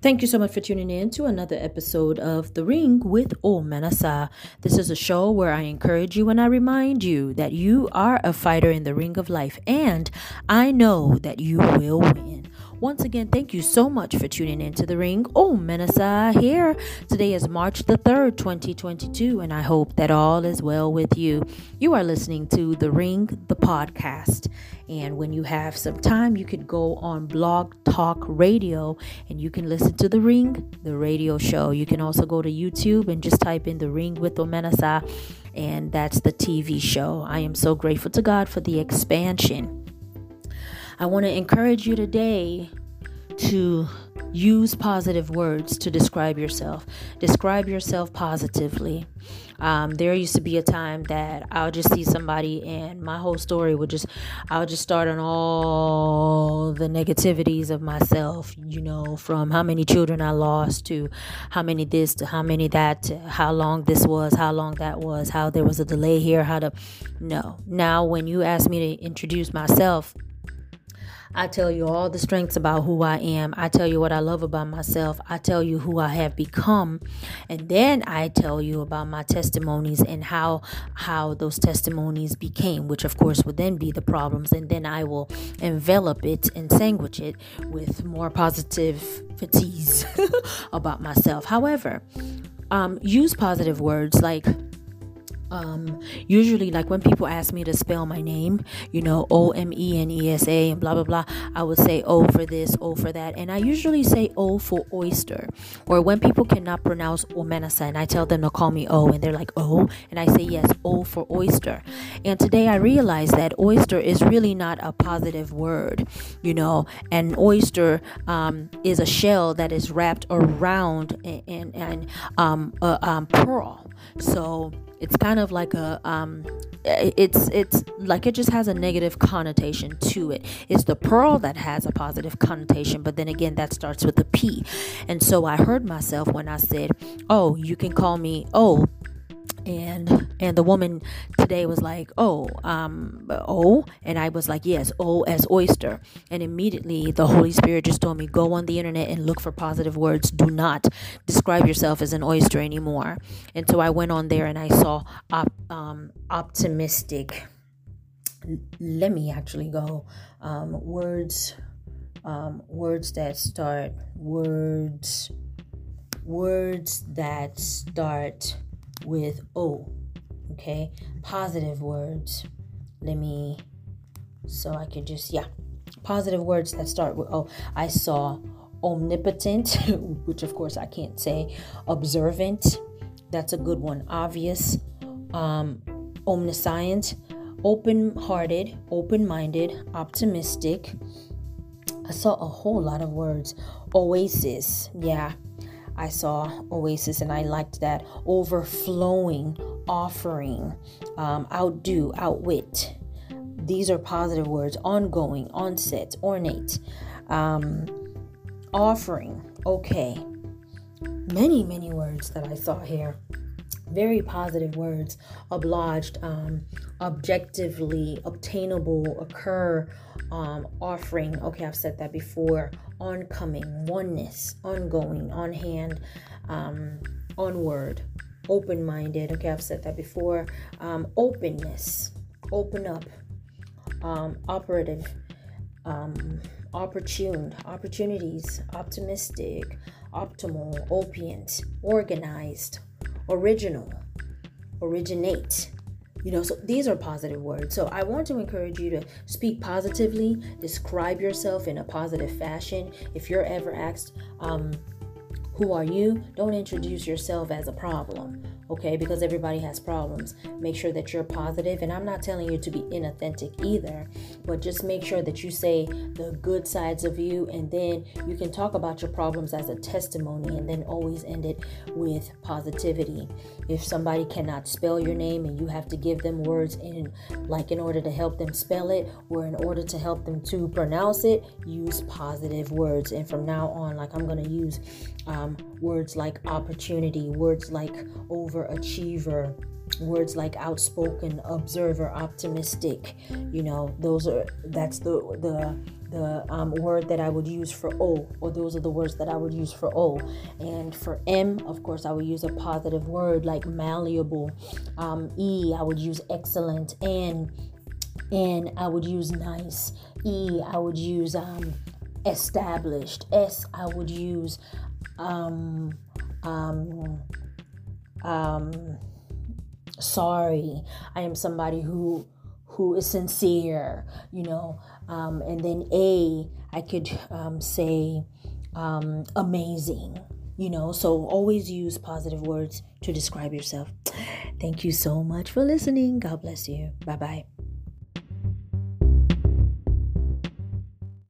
Thank you so much for tuning in to another episode of The Ring with Omenesa. This is a show where I encourage you and I remind you that you are a fighter in the ring of life, and I know that you will win. Once again, thank you so much for tuning in to the ring. Oh, Menasa here. Today is March the 3rd, 2022, and I hope that all is well with you. You are listening to The Ring, the podcast. And when you have some time, you could go on Blog Talk Radio and you can listen to The Ring, the radio show. You can also go to YouTube and just type in The Ring with Omenesa, and that's the TV show. I am so grateful to God for the expansion. I want to encourage you today to use positive words to describe yourself. Describe yourself positively. Um, there used to be a time that I'll just see somebody and my whole story would just, I'll just start on all the negativities of myself, you know, from how many children I lost to how many this to how many that, to how long this was, how long that was, how there was a delay here, how to, no. Now, when you ask me to introduce myself, I tell you all the strengths about who I am. I tell you what I love about myself. I tell you who I have become. And then I tell you about my testimonies and how how those testimonies became, which of course would then be the problems. And then I will envelop it and sandwich it with more positivities about myself. However, um, use positive words like um usually like when people ask me to spell my name you know o-m-e-n-e-s-a and blah blah blah i would say o for this o for that. And i usually say o for oyster or when people cannot pronounce omenesa and i tell them to call me o and they're like o and i say yes o for oyster. And today i realized that oyster is really not a positive word you know an oyster um, is a shell that is wrapped around and, and, and um, a um, pearl. So it's kind of like a um it's it's like it just has a negative connotation to it. It's the pearl that has a positive connotation but then again that starts with a p. And so i heard myself when i said oh you can call me oh and and the woman today was like oh um oh and i was like yes oh as oyster. And immediately the holy spirit just told me go on the internet and look for positive words. Do not describe yourself as an oyster anymore. And so i went on there and i saw op, um, optimistic. Let me actually go um, words um, words that start words words that start with O. Okay, positive words. Let me, so I could just, yeah, positive words that start with O. I saw omnipotent, which of course I can't say, observant. That's a good one. Obvious, um, omniscient, open hearted, open minded, optimistic. I saw a whole lot of words. Oasis, yeah, I saw Oasis and I liked that. Overflowing, offering, um, outdo, outwit. These are positive words. Ongoing, onset, ornate, um, offering. Okay. Many, many words that I saw here very positive words obliged um, objectively obtainable occur um, offering okay i've said that before oncoming oneness ongoing on hand um, onward open-minded okay i've said that before um, openness open up um, operative um, opportune opportunities optimistic optimal opient organized original, originate. You know, so these are positive words. So I want to encourage you to speak positively, describe yourself in a positive fashion. If you're ever asked, um, who are you? Don't introduce yourself as a problem okay? Because everybody has problems. Make sure that you're positive, and I'm not telling you to be inauthentic either, but just make sure that you say the good sides of you, and then you can talk about your problems as a testimony, and then always end it with positivity. If somebody cannot spell your name and you have to give them words in, like, in order to help them spell it, or in order to help them to pronounce it, use positive words. And from now on, like, I'm going to use um, words like opportunity, words like overachiever, words like outspoken, observer, optimistic. You know, those are that's the the the um, word that I would use for O, or those are the words that I would use for O. And for M, of course, I would use a positive word like malleable. Um, e, I would use excellent. N, N, I would use nice. E, I would use um, established. S, I would use um, um, um, sorry. I am somebody who who is sincere, you know. Um, and then A, I could um, say um, amazing, you know. So always use positive words to describe yourself. Thank you so much for listening. God bless you. Bye bye.